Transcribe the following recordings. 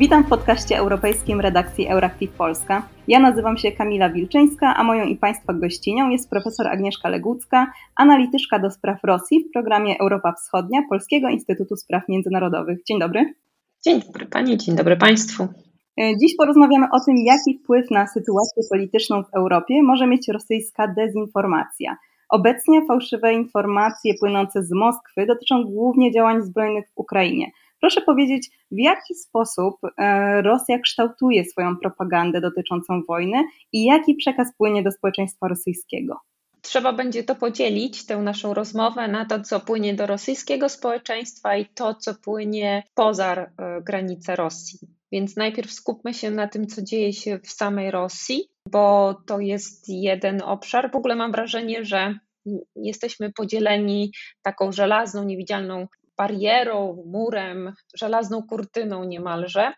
Witam w podcaście europejskim redakcji Euractiv Polska. Ja nazywam się Kamila Wilczyńska, a moją i Państwa gościnią jest profesor Agnieszka Legucka, analityczka do spraw Rosji w programie Europa Wschodnia Polskiego Instytutu Spraw Międzynarodowych. Dzień dobry. Dzień dobry Pani, dzień dobry Państwu. E, dziś porozmawiamy o tym, jaki wpływ na sytuację polityczną w Europie może mieć rosyjska dezinformacja. Obecnie fałszywe informacje płynące z Moskwy dotyczą głównie działań zbrojnych w Ukrainie. Proszę powiedzieć, w jaki sposób e, Rosja kształtuje swoją propagandę dotyczącą wojny i jaki przekaz płynie do społeczeństwa rosyjskiego? Trzeba będzie to podzielić, tę naszą rozmowę, na to, co płynie do rosyjskiego społeczeństwa i to, co płynie poza e, granice Rosji. Więc najpierw skupmy się na tym, co dzieje się w samej Rosji, bo to jest jeden obszar. W ogóle mam wrażenie, że jesteśmy podzieleni taką żelazną, niewidzialną barierą, murem, żelazną kurtyną niemalże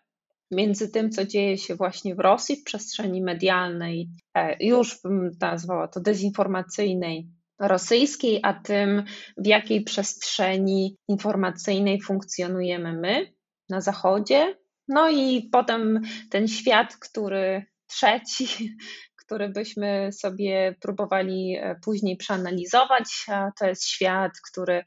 między tym, co dzieje się właśnie w Rosji, w przestrzeni medialnej, e, już bym nazwała to dezinformacyjnej rosyjskiej, a tym, w jakiej przestrzeni informacyjnej funkcjonujemy my na Zachodzie. No i potem ten świat, który trzeci, który byśmy sobie próbowali e, później przeanalizować. To jest świat, który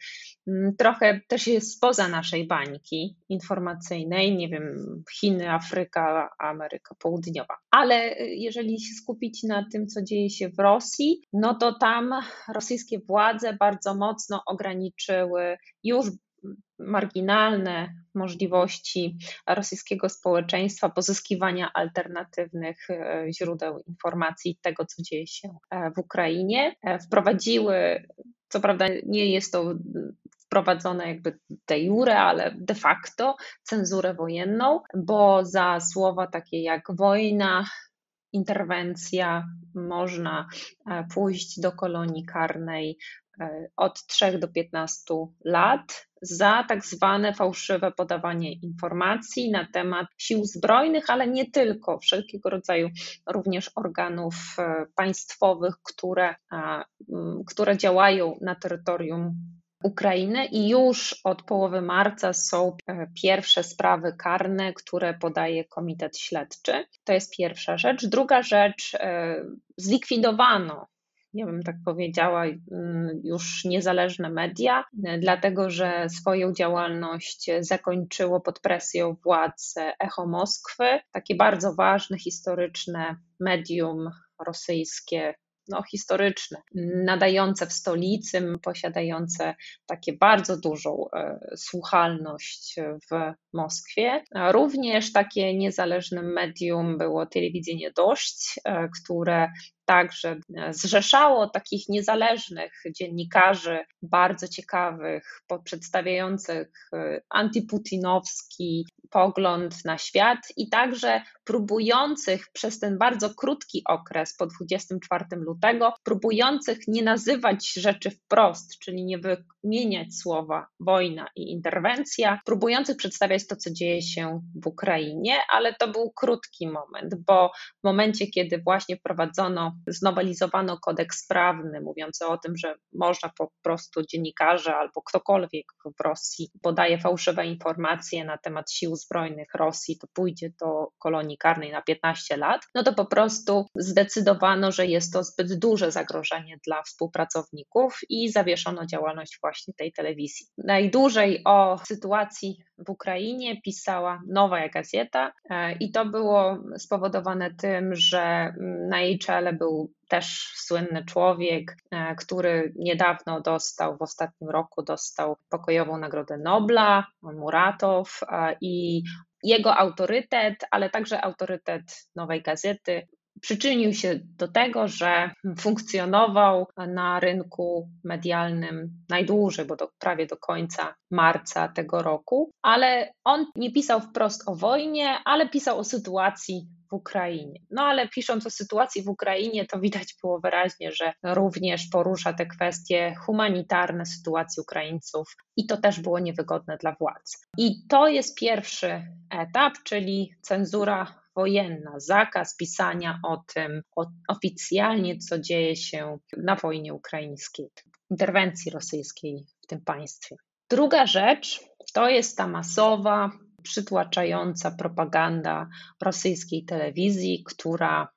mm, trochę też jest spoza naszej bańki informacyjnej, nie wiem, Chiny, Afryka, Ameryka Południowa. Ale e, jeżeli się skupić na tym, co dzieje się w Rosji, no to tam rosyjskie władze bardzo mocno ograniczyły już marginalne możliwości rosyjskiego społeczeństwa pozyskiwania alternatywnych e, źródeł informacji tego, co dzieje się e, w Ukrainie. E, wprowadziły, co prawda nie jest to wprowadzone jakby de jure, ale de facto cenzurę wojenną, bo za słowa takie jak wojna, interwencja, można pójść do kolonii karnej od 3 do 15 lat za tak zwane fałszywe podawanie informacji na temat sił zbrojnych, ale nie tylko, wszelkiego rodzaju również organów e, państwowych, które, które działają na terytorium Ukrainy i już od połowy marca są e, pierwsze sprawy karne, które podaje Komitet Śledczy. To jest pierwsza rzecz. Druga rzecz, e, zlikwidowano ja bym tak powiedziała, mm, już niezależne media, dlatego że swoją działalność zakończyło pod presją władz Echo Moskwy, takie bardzo ważne, historyczne medium rosyjskie no, historyczne, nadające w stolicy, posiadające takie bardzo dużą e, słuchalność w Moskwie. Również takie niezależne medium było Telewidenie Dość, które także zrzeszało takich niezależnych dziennikarzy, bardzo ciekawych, przedstawiających e, antyputinowski pogląd na świat i także próbujących przez ten bardzo krótki okres po 24 lutego, próbujących nie nazywać rzeczy wprost, czyli nie wymieniać słowa wojna i interwencja, próbujących przedstawiać to, co dzieje się w Ukrainie, ale to był krótki moment, bo w momencie, kiedy właśnie wprowadzono, znowelizowano kodeks prawny mówiący o tym, że można po prostu dziennikarze albo ktokolwiek w Rosji podaje fałszywe informacje na temat sił zbrojnych Rosji, to pójdzie do kolonii karnej na 15 lat, no to po prostu zdecydowano, że jest to zbyt duże zagrożenie dla współpracowników i zawieszono działalność właśnie tej telewizji. Najdłużej o sytuacji w Ukrainie pisała Nowa Gazeta e, i to było spowodowane tym, że na jej czele był też słynny człowiek, e, który niedawno dostał, w ostatnim roku dostał pokojową Nagrodę Nobla, Muratow e, i jego autorytet, ale także autorytet Nowej Gazety przyczynił się do tego, że funkcjonował na rynku medialnym najdłużej, bo do, prawie do końca marca tego roku, ale on nie pisał wprost o wojnie, ale pisał o sytuacji w Ukrainie. No ale pisząc o sytuacji w Ukrainie, to widać było wyraźnie, że również porusza te kwestie humanitarne sytuacji Ukraińców i to też było niewygodne dla władz. I to jest pierwszy etap, czyli cenzura wojenna, zakaz pisania o tym o, oficjalnie, co dzieje się na wojnie ukraińskiej, interwencji rosyjskiej w tym państwie. Druga rzecz to jest ta masowa przytłaczająca propaganda rosyjskiej telewizji, która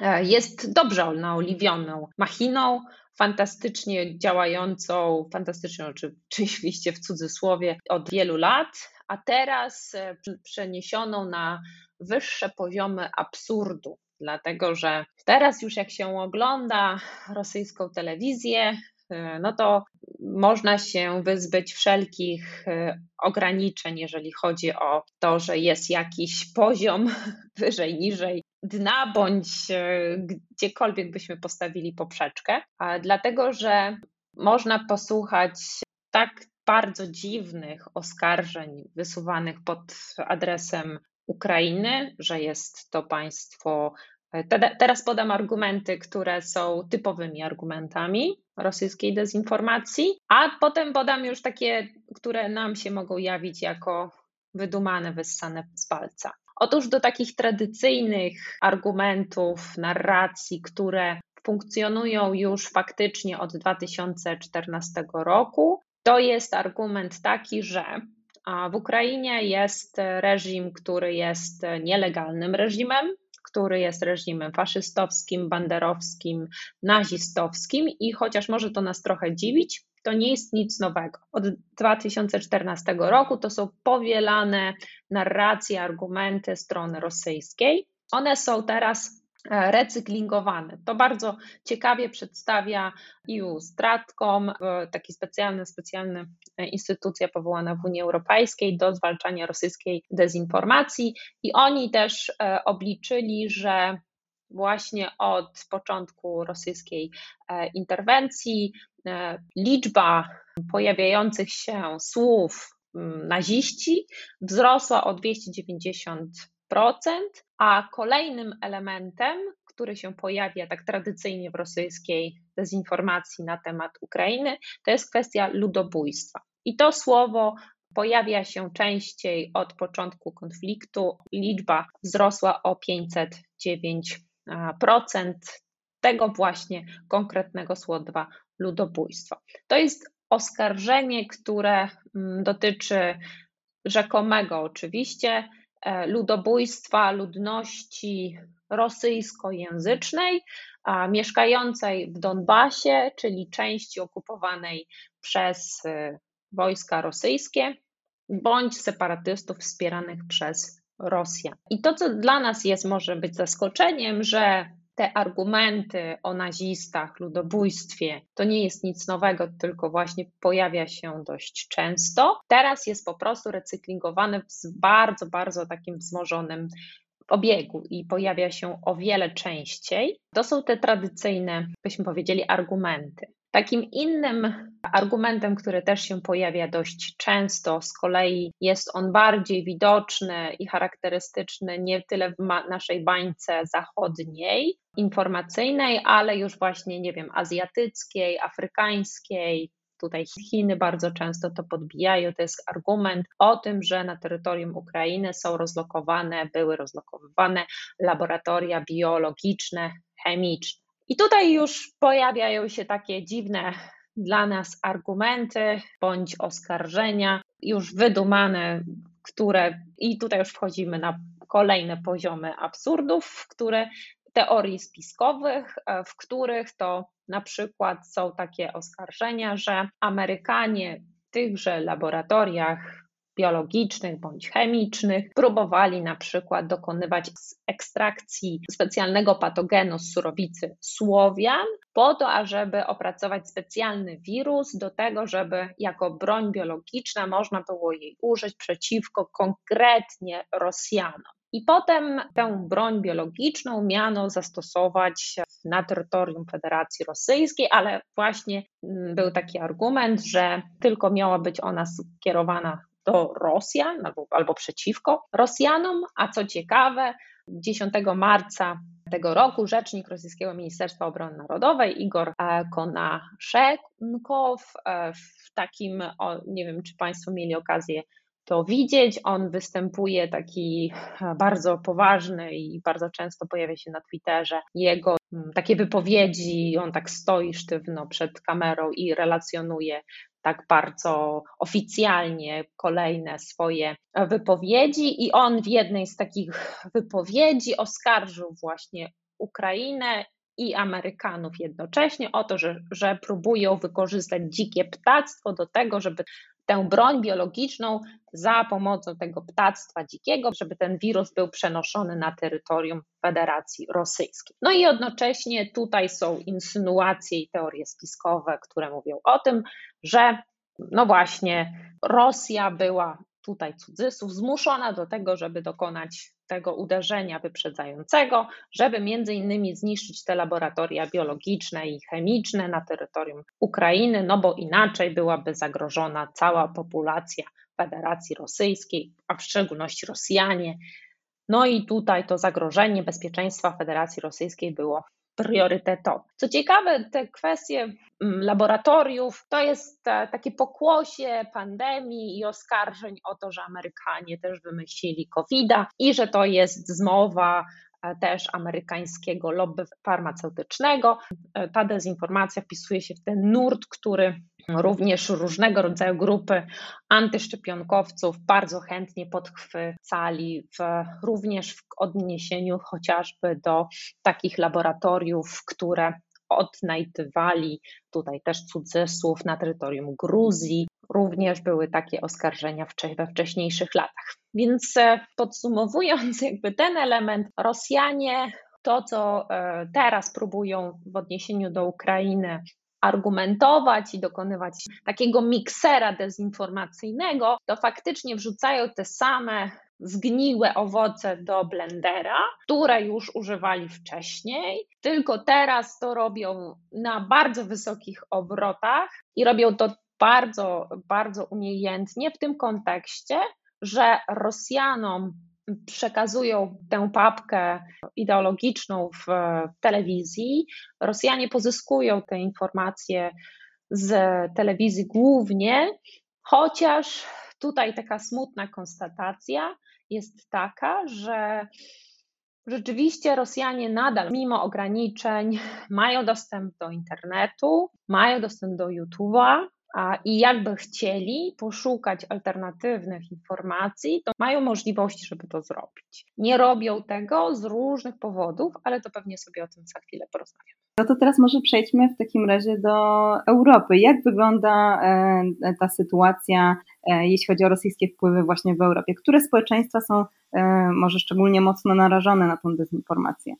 e, jest dobrze naoliwioną machiną, fantastycznie działającą, fantastycznie oczywiście w cudzysłowie, od wielu lat, a teraz e, przeniesioną na wyższe poziomy absurdu. Dlatego, że teraz już jak się ogląda rosyjską telewizję, e, no to można się wyzbyć wszelkich e, ograniczeń, jeżeli chodzi o to, że jest jakiś poziom wyżej, niżej dna, bądź gdziekolwiek byśmy postawili poprzeczkę, dlatego że można posłuchać tak bardzo dziwnych oskarżeń wysuwanych pod adresem Ukrainy, że jest to państwo. E, teraz podam argumenty, które są typowymi argumentami rosyjskiej dezinformacji, a potem podam już takie, które nam się mogą jawić jako wydumane, wyssane z palca. Otóż do takich tradycyjnych argumentów, narracji, które funkcjonują już faktycznie od 2014 roku, to jest argument taki, że w Ukrainie jest reżim, który jest nielegalnym reżimem, który jest reżimem faszystowskim, banderowskim, nazistowskim i chociaż może to nas trochę dziwić, to nie jest nic nowego. Od 2014 roku to są powielane narracje, argumenty strony rosyjskiej. One są teraz E, recyklingowane. To bardzo ciekawie przedstawia EU Stratcom, taki specjalny, specjalna e, instytucja powołana w Unii Europejskiej do zwalczania rosyjskiej dezinformacji i oni też e, obliczyli, że właśnie od początku rosyjskiej interwencji liczba pojawiających się słów naziści wzrosła o 290 a kolejnym elementem, który się pojawia tak tradycyjnie w rosyjskiej dezinformacji na temat Ukrainy, to jest kwestia ludobójstwa. I to słowo pojawia się częściej od początku konfliktu. Liczba wzrosła o 509% tego właśnie konkretnego słowa ludobójstwa. To jest oskarżenie, które mm, dotyczy rzekomego oczywiście ludobójstwa ludności rosyjskojęzycznej, mieszkającej w Donbasie, czyli części okupowanej przez e, wojska rosyjskie, bądź separatystów wspieranych przez Rosję. I to, co dla nas jest, może być zaskoczeniem, że te argumenty o nazistach, ludobójstwie, to nie jest nic nowego, tylko właśnie pojawia się dość często. Teraz jest po prostu recyklingowane w bardzo, bardzo takim wzmożonym obiegu i pojawia się o wiele częściej. To są te tradycyjne, byśmy powiedzieli, argumenty. Takim innym argumentem, który też się pojawia dość często, z kolei jest on bardziej widoczny i charakterystyczny nie tyle w naszej bańce zachodniej, informacyjnej, ale już właśnie, nie wiem, azjatyckiej, afrykańskiej, Tutaj Chiny bardzo często to podbijają. To jest argument o tym, że na terytorium Ukrainy są rozlokowane, były rozlokowywane laboratoria biologiczne, chemiczne. I tutaj już pojawiają się takie dziwne dla nas argumenty bądź oskarżenia, już wydumane, które, i tutaj już wchodzimy na kolejne poziomy absurdów, które teorii spiskowych, w których to na przykład są takie oskarżenia, że Amerykanie w tychże laboratoriach biologicznych bądź chemicznych, próbowali na przykład dokonywać ekstrakcji specjalnego patogenu z surowicy słowian, po to, ażeby opracować specjalny wirus do tego, żeby jako broń biologiczna można było jej użyć przeciwko konkretnie Rosjanom. I potem tę broń biologiczną miano zastosować na terytorium Federacji Rosyjskiej, ale właśnie mm, był taki argument, że tylko miała być ona skierowana do Rosjan albo, albo przeciwko Rosjanom, a co ciekawe, 10 marca tego roku rzecznik rosyjskiego Ministerstwa Obrony Narodowej Igor e, Konaszenkow e, w takim, nie wiem czy Państwo mieli okazję to widzieć. On występuje taki bardzo poważny i bardzo często pojawia się na Twitterze jego mm, takie wypowiedzi. On tak stoi sztywno przed kamerą i relacjonuje tak bardzo oficjalnie kolejne swoje wypowiedzi, i on w jednej z takich wypowiedzi oskarżył właśnie Ukrainę i Amerykanów jednocześnie o to, że, że próbują wykorzystać dzikie ptactwo do tego, żeby tę broń biologiczną za pomocą tego ptactwa dzikiego, żeby ten wirus był przenoszony na terytorium Federacji Rosyjskiej. No i jednocześnie tutaj są insynuacje i teorie spiskowe, które mówią o tym, że no właśnie Rosja była tutaj cudzysłów zmuszona do tego, żeby dokonać tego uderzenia wyprzedzającego, żeby między innymi zniszczyć te laboratoria biologiczne i chemiczne na terytorium Ukrainy, no bo inaczej byłaby zagrożona cała populacja Federacji Rosyjskiej, a w szczególności Rosjanie. No i tutaj to zagrożenie bezpieczeństwa Federacji Rosyjskiej było priorytetowe. Co ciekawe, te kwestie mm, laboratoriów to jest e, takie pokłosie pandemii i oskarżeń o to, że Amerykanie też wymyślili COVID-a i że to jest zmowa e, też amerykańskiego lobby farmaceutycznego. E, ta dezinformacja wpisuje się w ten nurt, który Również różnego rodzaju grupy antyszczepionkowców bardzo chętnie podchwycali, w, również w odniesieniu chociażby do takich laboratoriów, które odnajdywali tutaj też cudzysłów na terytorium Gruzji. Również były takie oskarżenia we wcześniejszych latach. Więc e, podsumowując, jakby ten element, Rosjanie to, co e, teraz próbują w odniesieniu do Ukrainy argumentować i dokonywać takiego miksera dezinformacyjnego, to faktycznie wrzucają te same zgniłe owoce do blendera, które już używali wcześniej, tylko teraz to robią na bardzo wysokich obrotach i robią to bardzo, bardzo umiejętnie w tym kontekście, że Rosjanom przekazują tę papkę ideologiczną w telewizji. Rosjanie pozyskują te informacje z telewizji głównie, chociaż tutaj taka smutna konstatacja jest taka, że rzeczywiście Rosjanie nadal, mimo ograniczeń, mają dostęp do internetu, mają dostęp do YouTube'a, i jakby chcieli poszukać alternatywnych informacji, to mają możliwość, żeby to zrobić. Nie robią tego z różnych powodów, ale to pewnie sobie o tym za chwilę porozmawiamy. No to teraz może przejdźmy w takim razie do Europy. Jak wygląda e, ta sytuacja, e, jeśli chodzi o rosyjskie wpływy właśnie w Europie? Które społeczeństwa są e, może szczególnie mocno narażone na tą dezinformację?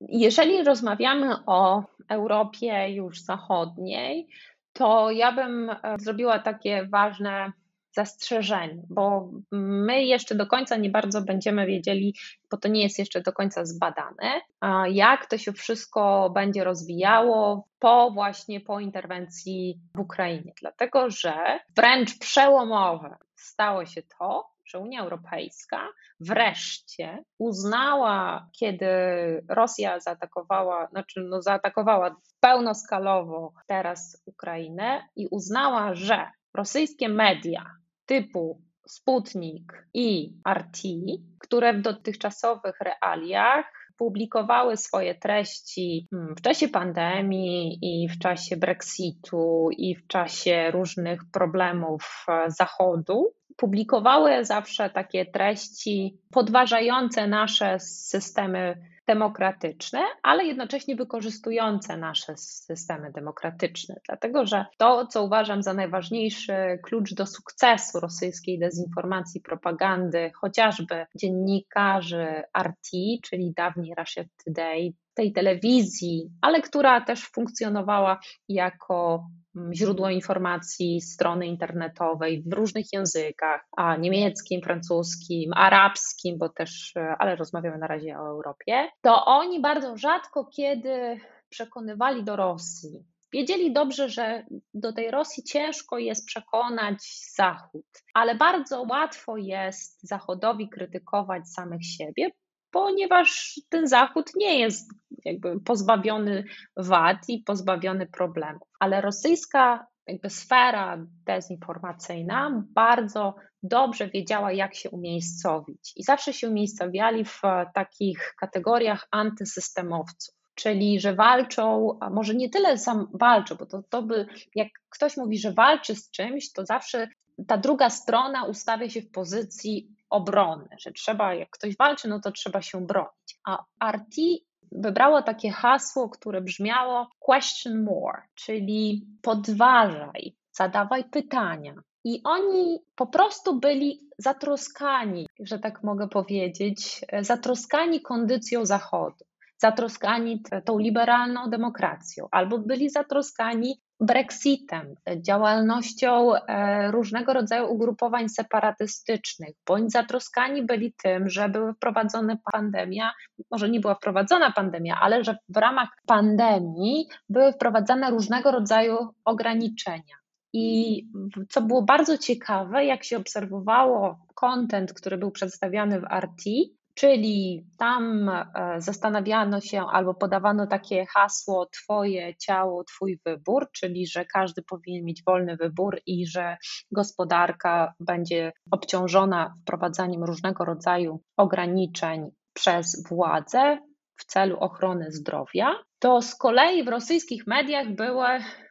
Jeżeli rozmawiamy o Europie już zachodniej, to ja bym e, zrobiła takie ważne zastrzeżenie, bo my jeszcze do końca nie bardzo będziemy wiedzieli, bo to nie jest jeszcze do końca zbadane, jak to się wszystko będzie rozwijało po właśnie po interwencji w Ukrainie. Dlatego, że wręcz przełomowe stało się to, że Unia Europejska wreszcie uznała, kiedy Rosja zaatakowała, znaczy no zaatakowała pełnoskalowo teraz Ukrainę i uznała, że rosyjskie media typu Sputnik i RT, które w dotychczasowych realiach publikowały swoje treści hmm, w czasie pandemii i w czasie Brexitu i w czasie różnych problemów e, Zachodu, publikowały zawsze takie treści podważające nasze systemy demokratyczne, ale jednocześnie wykorzystujące nasze systemy demokratyczne. Dlatego, że to, co uważam za najważniejszy klucz do sukcesu rosyjskiej dezinformacji, propagandy, chociażby dziennikarzy RT, czyli dawniej Russia Today, tej telewizji, ale która też funkcjonowała jako źródło informacji strony internetowej w różnych językach, a niemieckim, francuskim, arabskim, bo też, e, ale rozmawiamy na razie o Europie, to oni bardzo rzadko kiedy przekonywali do Rosji. Wiedzieli dobrze, że do tej Rosji ciężko jest przekonać Zachód, ale bardzo łatwo jest Zachodowi krytykować samych siebie, ponieważ ten Zachód nie jest jakby pozbawiony wad i pozbawiony problemów. Ale rosyjska jakby sfera dezinformacyjna bardzo dobrze wiedziała, jak się umiejscowić. I zawsze się umiejscowiali w takich kategoriach antysystemowców czyli że walczą, a może nie tyle sam walczą, bo to, to by, jak ktoś mówi, że walczy z czymś, to zawsze ta druga strona ustawia się w pozycji obrony, że trzeba, jak ktoś walczy, no to trzeba się bronić. A RT wybrało takie hasło, które brzmiało question more, czyli podważaj, zadawaj pytania. I oni po prostu byli zatroskani, że tak mogę powiedzieć, zatroskani kondycją Zachodu zatroskani tą liberalną demokracją, albo byli zatroskani Brexitem, działalnością e, różnego rodzaju ugrupowań separatystycznych, bądź zatroskani byli tym, że były wprowadzone pandemia, może nie była wprowadzona pandemia, ale że w ramach pandemii były wprowadzane różnego rodzaju ograniczenia. I co było bardzo ciekawe, jak się obserwowało kontent, który był przedstawiany w RT, Czyli tam e, zastanawiano się albo podawano takie hasło Twoje ciało, Twój wybór, czyli że każdy powinien mieć wolny wybór i że gospodarka będzie obciążona wprowadzaniem różnego rodzaju ograniczeń przez władze w celu ochrony zdrowia, to z kolei w rosyjskich mediach były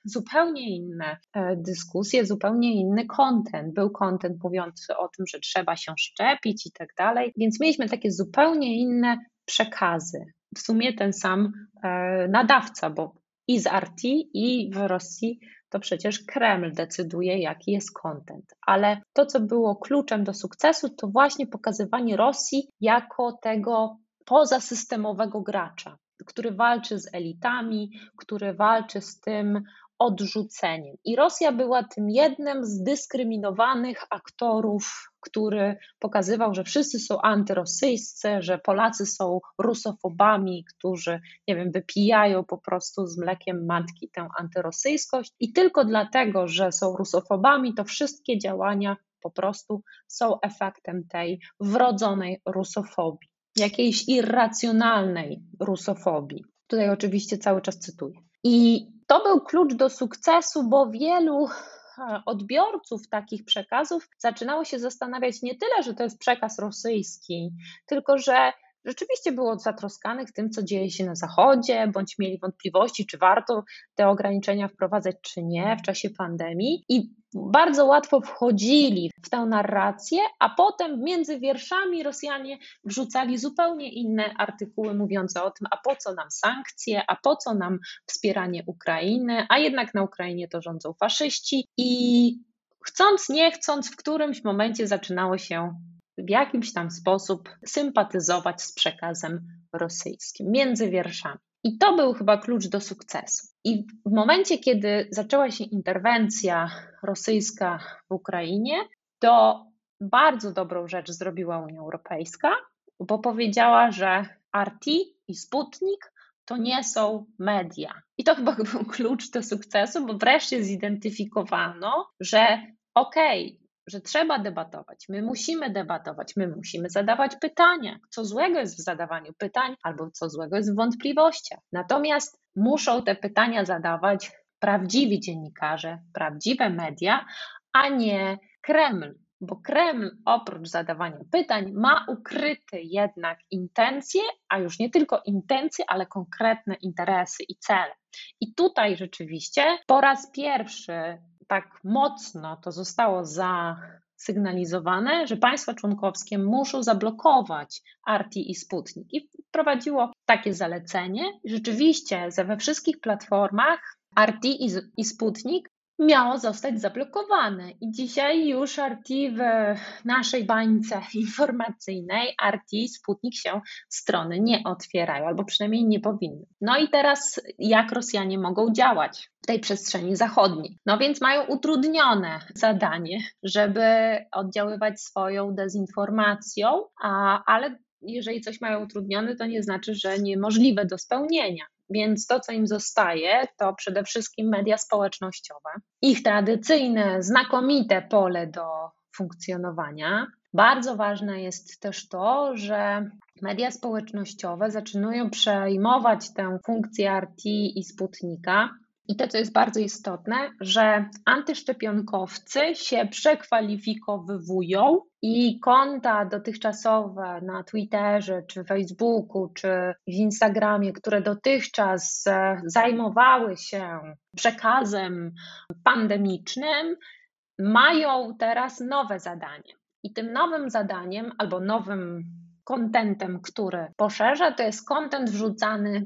zupełnie inne e, dyskusje, zupełnie inny content. Był content mówiący o tym, że trzeba się szczepić i tak dalej, więc mieliśmy takie zupełnie inne przekazy. W sumie ten sam e, nadawca, bo i z RT, i w Rosji to przecież Kreml decyduje, jaki jest content. Ale to, co było kluczem do sukcesu, to właśnie pokazywanie Rosji jako tego pozasystemowego gracza, który walczy z elitami, który walczy z tym odrzuceniem. I Rosja była tym jednym z dyskryminowanych aktorów, który pokazywał, że wszyscy są antyrosyjscy, że Polacy są rusofobami, którzy, nie wiem, wypijają po prostu z mlekiem matki tę antyrosyjskość. I tylko dlatego, że są rusofobami, to wszystkie działania po prostu są efektem tej wrodzonej rusofobii jakiejś irracjonalnej rusofobii. Tutaj oczywiście cały czas cytuję. I to był klucz do sukcesu, bo wielu e, odbiorców takich przekazów zaczynało się zastanawiać nie tyle, że to jest przekaz rosyjski, tylko że rzeczywiście było zatroskanych tym, co dzieje się na Zachodzie, bądź mieli wątpliwości, czy warto te ograniczenia wprowadzać, czy nie w czasie pandemii. I bardzo łatwo wchodzili w tę narrację, a potem między wierszami Rosjanie wrzucali zupełnie inne artykuły mówiące o tym, a po co nam sankcje, a po co nam wspieranie Ukrainy, a jednak na Ukrainie to rządzą faszyści i chcąc, nie chcąc, w którymś momencie zaczynało się w jakimś tam sposób sympatyzować z przekazem rosyjskim między wierszami. I to był chyba klucz do sukcesu. I w momencie, kiedy zaczęła się interwencja rosyjska w Ukrainie, to bardzo dobrą rzecz zrobiła Unia Europejska, bo powiedziała, że RT i Sputnik to nie są media. I to chyba był klucz do sukcesu, bo wreszcie zidentyfikowano, że okej, okay, że trzeba debatować, my musimy debatować, my musimy zadawać pytania. Co złego jest w zadawaniu pytań, albo co złego jest w wątpliwościach. Natomiast muszą te pytania zadawać prawdziwi dziennikarze, prawdziwe media, a nie Kreml, bo Kreml oprócz zadawania pytań ma ukryte jednak intencje, a już nie tylko intencje, ale konkretne interesy i cele. I tutaj rzeczywiście po raz pierwszy tak mocno to zostało zasygnalizowane, że państwa członkowskie muszą zablokować Arti i Sputnik. I wprowadziło takie zalecenie. Rzeczywiście we wszystkich platformach Arti i Sputnik miało zostać zablokowane. I dzisiaj już RT w naszej bańce informacyjnej, RT, Sputnik się strony nie otwierają, albo przynajmniej nie powinny. No i teraz jak Rosjanie mogą działać w tej przestrzeni zachodniej? No więc mają utrudnione zadanie, żeby oddziaływać swoją dezinformacją, a, ale jeżeli coś mają utrudnione, to nie znaczy, że niemożliwe do spełnienia. Więc to, co im zostaje, to przede wszystkim media społecznościowe, ich tradycyjne, znakomite pole do funkcjonowania. Bardzo ważne jest też to, że media społecznościowe zaczynają przejmować tę funkcję RT i Sputnika I to, co jest bardzo istotne, że antyszczepionkowcy się przekwalifikowywują i konta dotychczasowe na Twitterze, czy Facebooku, czy w Instagramie, które dotychczas e, zajmowały się przekazem pandemicznym, mają teraz nowe zadanie. I tym nowym zadaniem albo nowym kontentem, który poszerza, to jest kontent wrzucany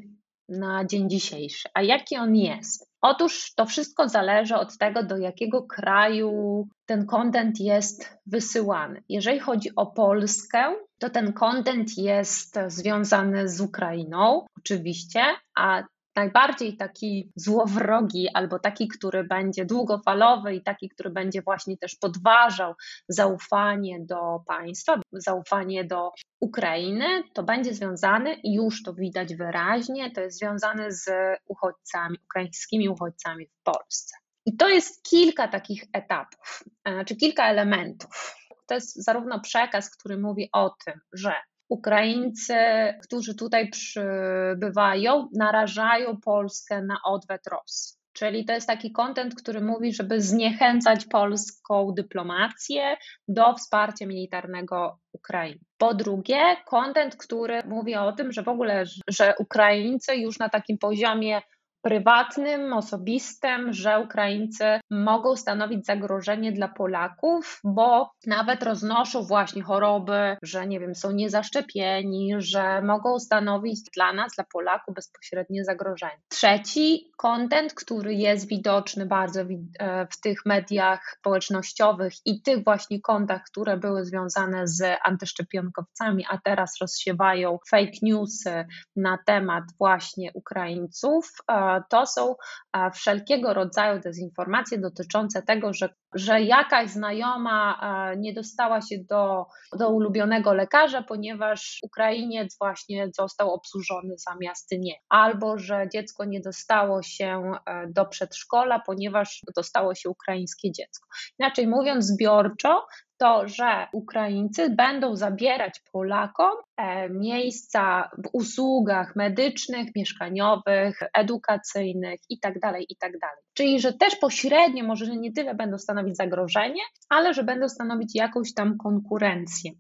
na dzień dzisiejszy. A jaki on jest? Otóż to wszystko zależy od tego, do jakiego kraju ten kontent jest wysyłany. Jeżeli chodzi o Polskę, to ten kontent jest związany z Ukrainą, oczywiście, a najbardziej taki złowrogi, albo taki, który będzie długofalowy i taki, który będzie właśnie też podważał zaufanie do państwa, zaufanie do Ukrainy, to będzie związany, i już to widać wyraźnie, to jest związane z uchodźcami, ukraińskimi uchodźcami w Polsce. I to jest kilka takich etapów, e, czy kilka elementów. To jest zarówno przekaz, który mówi o tym, że Ukraińcy, którzy tutaj przybywają, narażają Polskę na odwet Rosji. Czyli to jest taki kontent, który mówi, żeby zniechęcać polską dyplomację do wsparcia militarnego Ukrainy. Po drugie, kontent, który mówi o tym, że w ogóle, że Ukraińcy już na takim poziomie prywatnym, osobistym, że Ukraińcy mogą stanowić zagrożenie dla Polaków, bo nawet roznoszą właśnie choroby, że nie wiem, są niezaszczepieni, że mogą stanowić dla nas, dla Polaków bezpośrednie zagrożenie. Trzeci kontent, który jest widoczny bardzo e, w tych mediach społecznościowych i tych właśnie kontach, które były związane z antyszczepionkowcami, a teraz rozsiewają fake newsy na temat właśnie Ukraińców, e, to są wszelkiego rodzaju dezinformacje dotyczące tego, że, że jakaś znajoma nie dostała się do, do ulubionego lekarza, ponieważ Ukrainiec właśnie został obsłużony zamiast nie, albo że dziecko nie dostało się e, do przedszkola, ponieważ dostało się ukraińskie dziecko. Inaczej mówiąc, zbiorczo to, że Ukraińcy będą zabierać Polakom e, miejsca w usługach medycznych, mieszkaniowych, edukacyjnych itd., tak itd. Tak Czyli, że też pośrednio, może nie tyle będą stanowić zagrożenie, ale że będą stanowić jakąś tam konkurencję.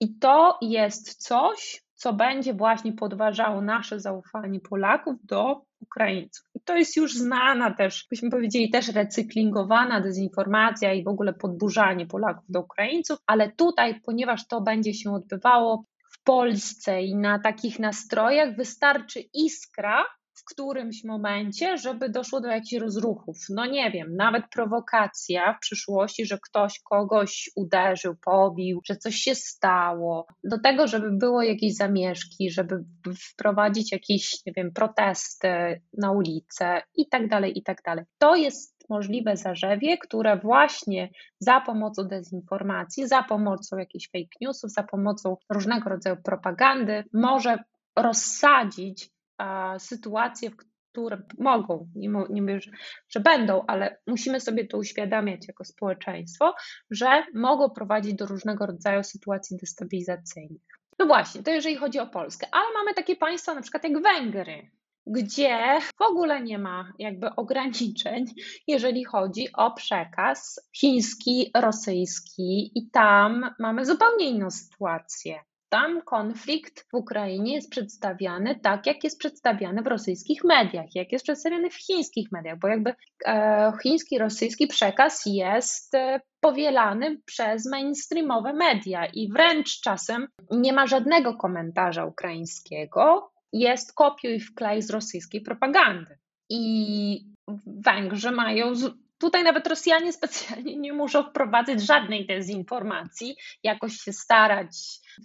I to jest coś, co będzie właśnie podważało nasze zaufanie Polaków do Ukraińców. I to jest już znana też, byśmy powiedzieli, też recyklingowana dezinformacja i w ogóle podburzanie Polaków do Ukraińców, ale tutaj, ponieważ to będzie się odbywało w Polsce i na takich nastrojach, wystarczy iskra, którymś momencie, żeby doszło do jakichś rozruchów. No nie wiem, nawet prowokacja w przyszłości, że ktoś kogoś uderzył, pobił, że coś się stało, do tego, żeby było jakieś zamieszki, żeby wprowadzić jakieś, nie wiem, protesty na ulicę i tak dalej, i tak dalej. To jest możliwe zarzewie, które właśnie za pomocą dezinformacji, za pomocą jakichś fake newsów, za pomocą różnego rodzaju propagandy może rozsadzić sytuacje, w które mogą, nie, nie mówię, że będą, ale musimy sobie to uświadamiać jako społeczeństwo, że mogą prowadzić do różnego rodzaju sytuacji destabilizacyjnych. No właśnie, to jeżeli chodzi o Polskę, ale mamy takie państwa na przykład jak Węgry, gdzie w ogóle nie ma jakby ograniczeń, jeżeli chodzi o przekaz chiński, rosyjski, i tam mamy zupełnie inną sytuację tam konflikt w Ukrainie jest przedstawiany tak, jak jest przedstawiany w rosyjskich mediach, jak jest przedstawiany w chińskich mediach, bo jakby e, chiński, rosyjski przekaz jest e, powielany przez mainstreamowe media i wręcz czasem nie ma żadnego komentarza ukraińskiego, jest kopiuj wklej z rosyjskiej propagandy. I Węgrzy mają Tutaj nawet Rosjanie specjalnie nie muszą wprowadzać żadnej dezinformacji, jakoś się starać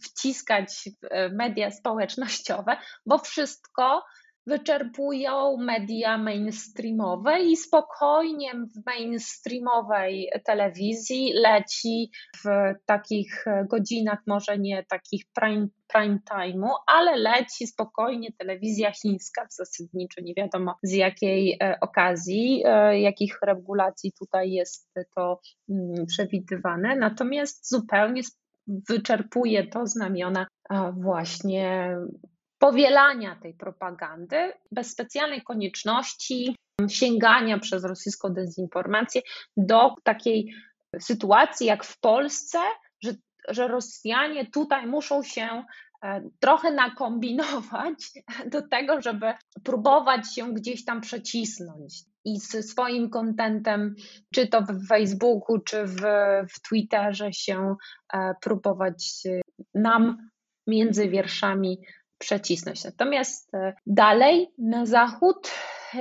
wciskać w e, media społecznościowe, bo wszystko wyczerpują media mainstreamowe i spokojnie w mainstreamowej telewizji leci w takich godzinach, może nie takich prime, prime time'u, ale leci spokojnie telewizja chińska zasadniczo, nie wiadomo z jakiej e, okazji, e, jakich regulacji tutaj jest to mm, przewidywane, natomiast zupełnie wyczerpuje to znamiona właśnie powielania tej propagandy bez specjalnej konieczności sięgania przez rosyjską dezinformację do takiej sytuacji jak w Polsce, że, że Rosjanie tutaj muszą się e, trochę nakombinować do tego, żeby próbować się gdzieś tam przecisnąć. I ze swoim kontentem, czy to w Facebooku, czy w, w Twitterze się e, próbować e, nam między wierszami przecisnąć. Natomiast dalej na zachód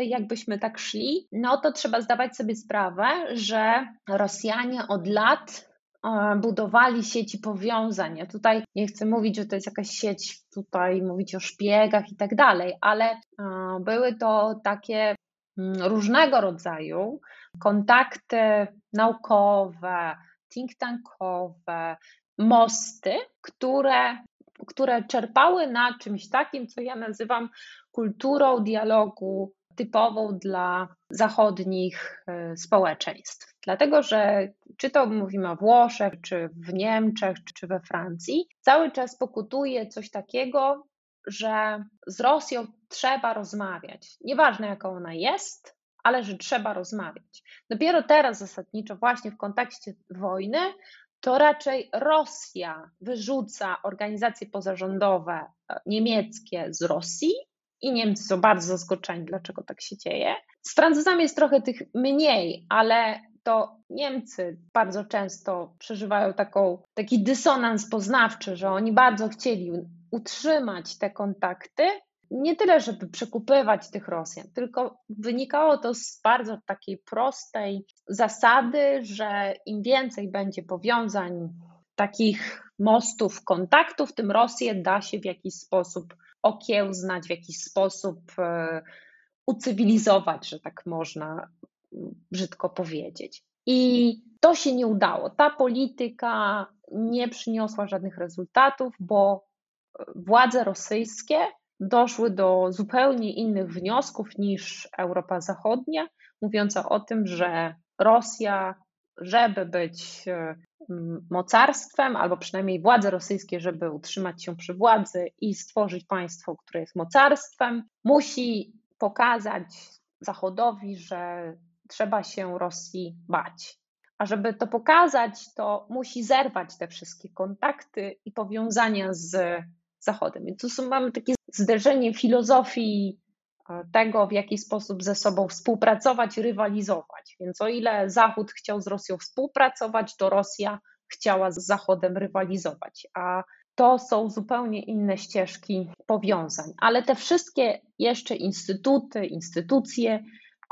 jakbyśmy tak szli, no to trzeba zdawać sobie sprawę, że Rosjanie od lat e, budowali sieci powiązań. Ja tutaj nie chcę mówić, że to jest jakaś sieć, tutaj mówić o szpiegach i tak dalej, ale e, były to takie mm, różnego rodzaju kontakty naukowe, think tankowe, mosty, które, które czerpały na czymś takim, co ja nazywam kulturą dialogu typową dla zachodnich e, społeczeństw. Dlatego, że czy to mówimy o Włoszech, czy w Niemczech, czy we Francji, cały czas pokutuje coś takiego, że z Rosją trzeba rozmawiać. Nieważne, jaka ona jest, ale że trzeba rozmawiać. Dopiero teraz zasadniczo, właśnie w kontekście wojny, to raczej Rosja wyrzuca organizacje pozarządowe e, niemieckie z Rosji, i Niemcy są bardzo zaskoczeni, dlaczego tak się dzieje. Z Francuzami jest trochę tych mniej, ale to Niemcy bardzo często przeżywają taką, taki dysonans poznawczy, że oni bardzo chcieli utrzymać te kontakty. Nie tyle, żeby przekupywać tych Rosjan, tylko wynikało to z bardzo takiej prostej zasady, że im więcej będzie powiązań, takich mostów kontaktów, tym Rosję da się w jakiś sposób okiełznać, w jakiś sposób e, ucywilizować, że tak można brzydko powiedzieć. I to się nie udało. Ta polityka nie przyniosła żadnych rezultatów, bo władze rosyjskie doszły do zupełnie innych wniosków niż Europa Zachodnia, mówiąca o tym, że Rosja, żeby być e, mocarstwem, albo przynajmniej władze rosyjskie, żeby utrzymać się przy władzy i stworzyć państwo, które jest mocarstwem, musi pokazać Zachodowi, że trzeba się Rosji bać. A żeby to pokazać, to musi zerwać te wszystkie kontakty i powiązania z Zachodem. I tu są, mamy takie zderzenie filozofii e, tego, w jaki sposób ze sobą współpracować, rywalizować. Więc o ile Zachód chciał z Rosją współpracować, to Rosja chciała z Zachodem rywalizować, a to są zupełnie inne ścieżki powiązań. Ale te wszystkie jeszcze instytuty, instytucje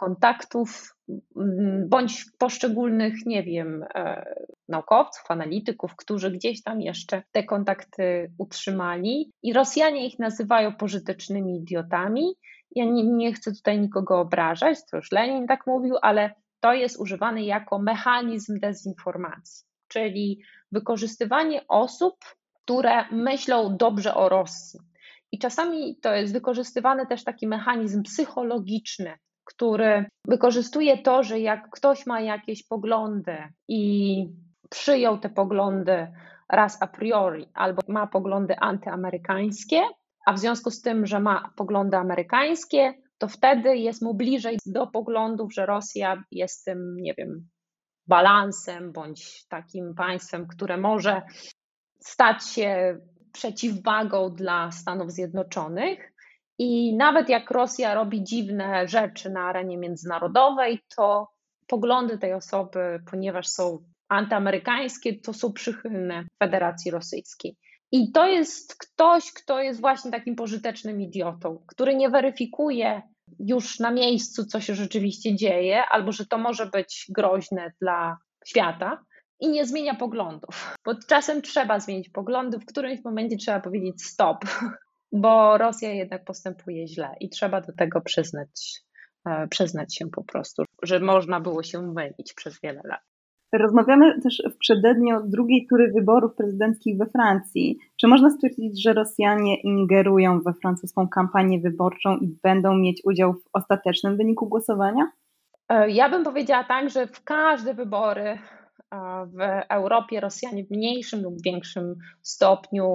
kontaktów, mm, bądź poszczególnych, nie wiem, e, naukowców, analityków, którzy gdzieś tam jeszcze te kontakty utrzymali, i Rosjanie ich nazywają pożytecznymi idiotami. Ja nie, nie chcę tutaj nikogo obrażać, to już Lenin tak mówił, ale to jest używane jako mechanizm dezinformacji czyli wykorzystywanie osób, które myślą dobrze o Rosji. I czasami to jest wykorzystywany też taki mechanizm psychologiczny, który wykorzystuje to, że jak ktoś ma jakieś poglądy i przyjął te poglądy raz a priori, albo ma poglądy antyamerykańskie, a w związku z tym, że ma poglądy amerykańskie, to wtedy jest mu bliżej do poglądów, że Rosja jest tym, nie wiem, balansem bądź takim państwem, które może stać się przeciwwagą dla Stanów Zjednoczonych. I nawet jak Rosja robi dziwne rzeczy na arenie międzynarodowej, to poglądy tej osoby, ponieważ są antyamerykańskie, to są przychylne Federacji Rosyjskiej. I to jest ktoś, kto jest właśnie takim pożytecznym idiotą, który nie weryfikuje już na miejscu, co się rzeczywiście dzieje, albo że to może być groźne dla świata i nie zmienia poglądów. Bo czasem trzeba zmienić poglądy, w którymś momencie trzeba powiedzieć stop, bo Rosja jednak postępuje źle i trzeba do tego przyznać, e, przyznać się po prostu, że można było się mylić przez wiele lat. Rozmawiamy też w przededniu drugiej tury wyborów prezydenckich we Francji. Czy można stwierdzić, że Rosjanie ingerują we francuską kampanię wyborczą i będą mieć udział w ostatecznym wyniku głosowania? E, ja bym powiedziała tak, że w każde wybory e, w Europie Rosjanie w mniejszym lub większym stopniu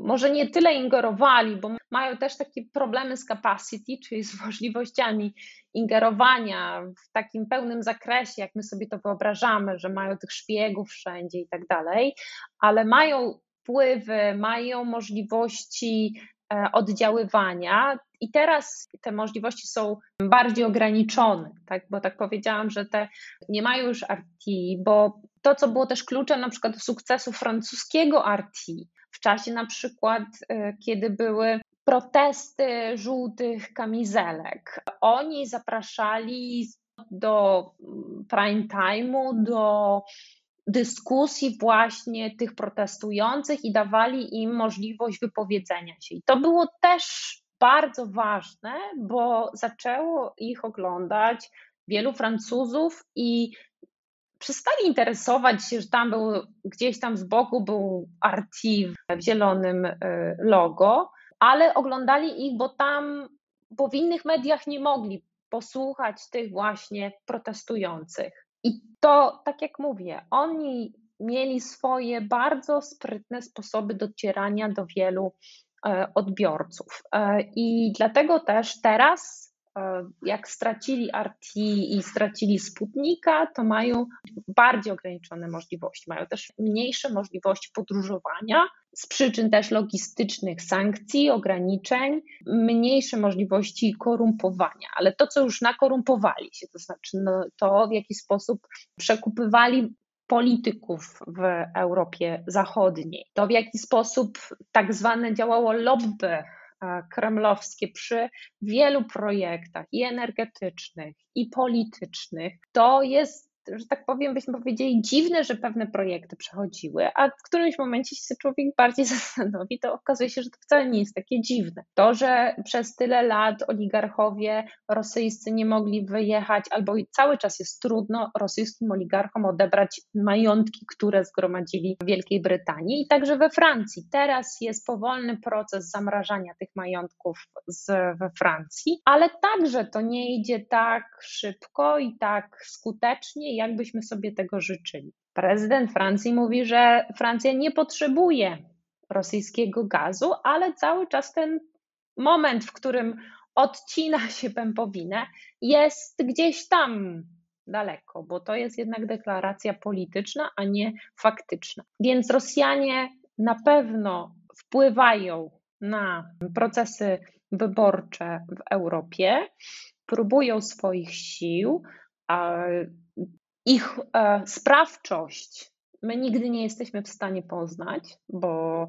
może nie tyle ingerowali, bo mają też takie problemy z capacity, czyli z możliwościami ingerowania w takim pełnym zakresie, jak my sobie to wyobrażamy, że mają tych szpiegów wszędzie i tak dalej, ale mają wpływy, mają możliwości e, oddziaływania. I teraz te możliwości są bardziej ograniczone, tak? bo tak powiedziałam, że te nie mają już RT, bo to, co było też kluczem na przykład do sukcesu francuskiego RT, w czasie na przykład, e, kiedy były protesty żółtych kamizelek. Oni zapraszali do mm, prime time'u, do dyskusji właśnie tych protestujących i dawali im możliwość wypowiedzenia się. I to było też bardzo ważne, bo zaczęło ich oglądać wielu Francuzów i przestali interesować się, że tam był gdzieś tam z boku był RT w zielonym y, logo, ale oglądali ich, bo tam, bo w innych mediach nie mogli posłuchać tych właśnie protestujących. I to, tak jak mówię, oni mieli swoje bardzo sprytne sposoby docierania do wielu e, odbiorców. E, I dlatego też teraz E, jak stracili RT i stracili Sputnika, to mają bardziej ograniczone możliwości. Mają też mniejsze możliwości podróżowania z przyczyn też logistycznych, sankcji, ograniczeń, mniejsze możliwości korumpowania. Ale to, co już nakorumpowali się, to znaczy no, to, w jaki sposób przekupywali polityków w Europie Zachodniej, to w jaki sposób tak zwane działało lobby kremlowskie przy wielu projektach i energetycznych, i politycznych, to jest że tak powiem, byśmy powiedzieli, dziwne, że pewne projekty przechodziły, a w którymś momencie się człowiek bardziej zastanowi, to okazuje się, że to wcale nie jest takie dziwne. To, że przez tyle lat oligarchowie rosyjscy nie mogli wyjechać, albo cały czas jest trudno rosyjskim oligarchom odebrać majątki, które zgromadzili w Wielkiej Brytanii i także we Francji. Teraz jest powolny proces zamrażania tych majątków z, we Francji, ale także to nie idzie tak szybko i tak skutecznie, jakbyśmy sobie tego życzyli. Prezydent Francji mówi, że Francja nie potrzebuje rosyjskiego gazu, ale cały czas ten moment, w którym odcina się pępowinę, jest gdzieś tam daleko, bo to jest jednak deklaracja polityczna, a nie faktyczna. Więc Rosjanie na pewno wpływają na procesy wyborcze w Europie, próbują swoich sił, ich e, sprawczość my nigdy nie jesteśmy w stanie poznać, bo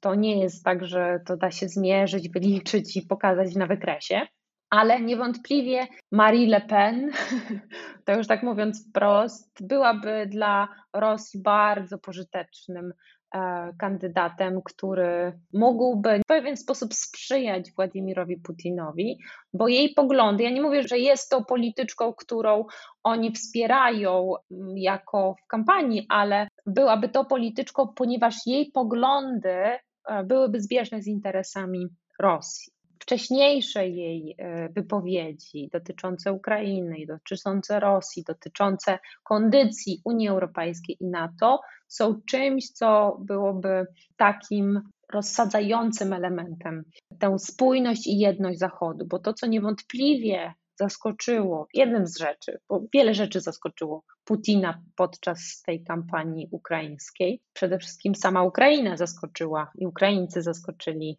to nie jest tak, że to da się zmierzyć, wyliczyć i pokazać na wykresie. Ale niewątpliwie Marie Le Pen, to już tak mówiąc wprost, byłaby dla Rosji bardzo pożytecznym kandydatem, który mógłby w pewien sposób sprzyjać Władimirowi Putinowi, bo jej poglądy, ja nie mówię, że jest to polityczką, którą oni wspierają mm, jako w kampanii, ale byłaby to polityczką, ponieważ jej poglądy e, byłyby zbieżne z interesami Rosji wcześniejsze jej e, wypowiedzi dotyczące Ukrainy, dotyczące Rosji, dotyczące kondycji Unii Europejskiej i NATO są czymś, co byłoby takim rozsadzającym elementem tę spójność i jedność Zachodu, bo to, co niewątpliwie zaskoczyło, jednym z rzeczy, bo wiele rzeczy zaskoczyło Putina podczas tej kampanii ukraińskiej. Przede wszystkim sama Ukraina zaskoczyła i Ukraińcy zaskoczyli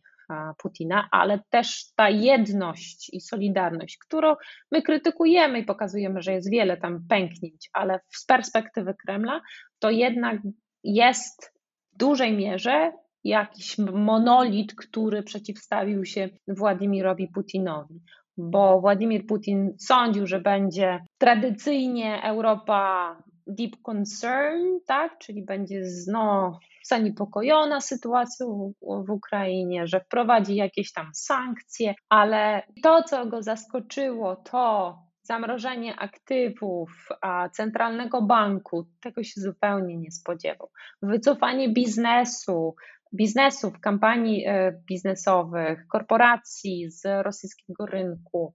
Putina, ale też ta jedność i solidarność, którą my krytykujemy i pokazujemy, że jest wiele tam pęknięć, ale z perspektywy Kremla to jednak jest w dużej mierze jakiś monolit, który przeciwstawił się Władimirowi Putinowi bo Władimir Putin sądził, że będzie tradycyjnie Europa deep concern, tak, czyli będzie no, zaniepokojona sytuacją w, w Ukrainie, że wprowadzi jakieś tam sankcje, ale to, co go zaskoczyło, to zamrożenie aktywów a centralnego banku, tego się zupełnie nie spodziewał. Wycofanie biznesu, biznesów, kampanii e, biznesowych, korporacji z rosyjskiego rynku.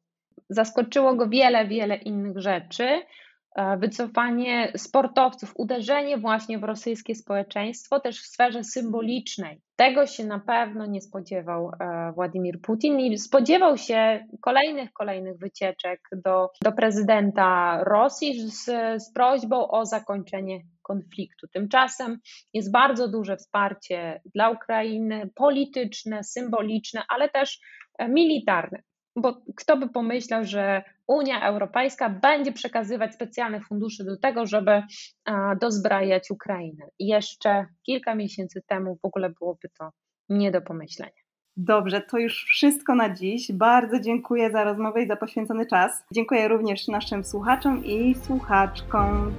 Zaskoczyło go wiele, wiele innych rzeczy, wycofanie sportowców, uderzenie właśnie w rosyjskie społeczeństwo, też w sferze symbolicznej. Tego się na pewno nie spodziewał e, Władimir Putin i spodziewał się kolejnych, kolejnych wycieczek do, do prezydenta Rosji z, z prośbą o zakończenie konfliktu. Tymczasem jest bardzo duże wsparcie dla Ukrainy, polityczne, symboliczne, ale też e, militarne. Bo kto by pomyślał, że Unia Europejska będzie przekazywać specjalne fundusze do tego, żeby dozbrajać Ukrainę. Jeszcze kilka miesięcy temu w ogóle byłoby to nie do pomyślenia. Dobrze, to już wszystko na dziś. Bardzo dziękuję za rozmowę i za poświęcony czas. Dziękuję również naszym słuchaczom i słuchaczkom.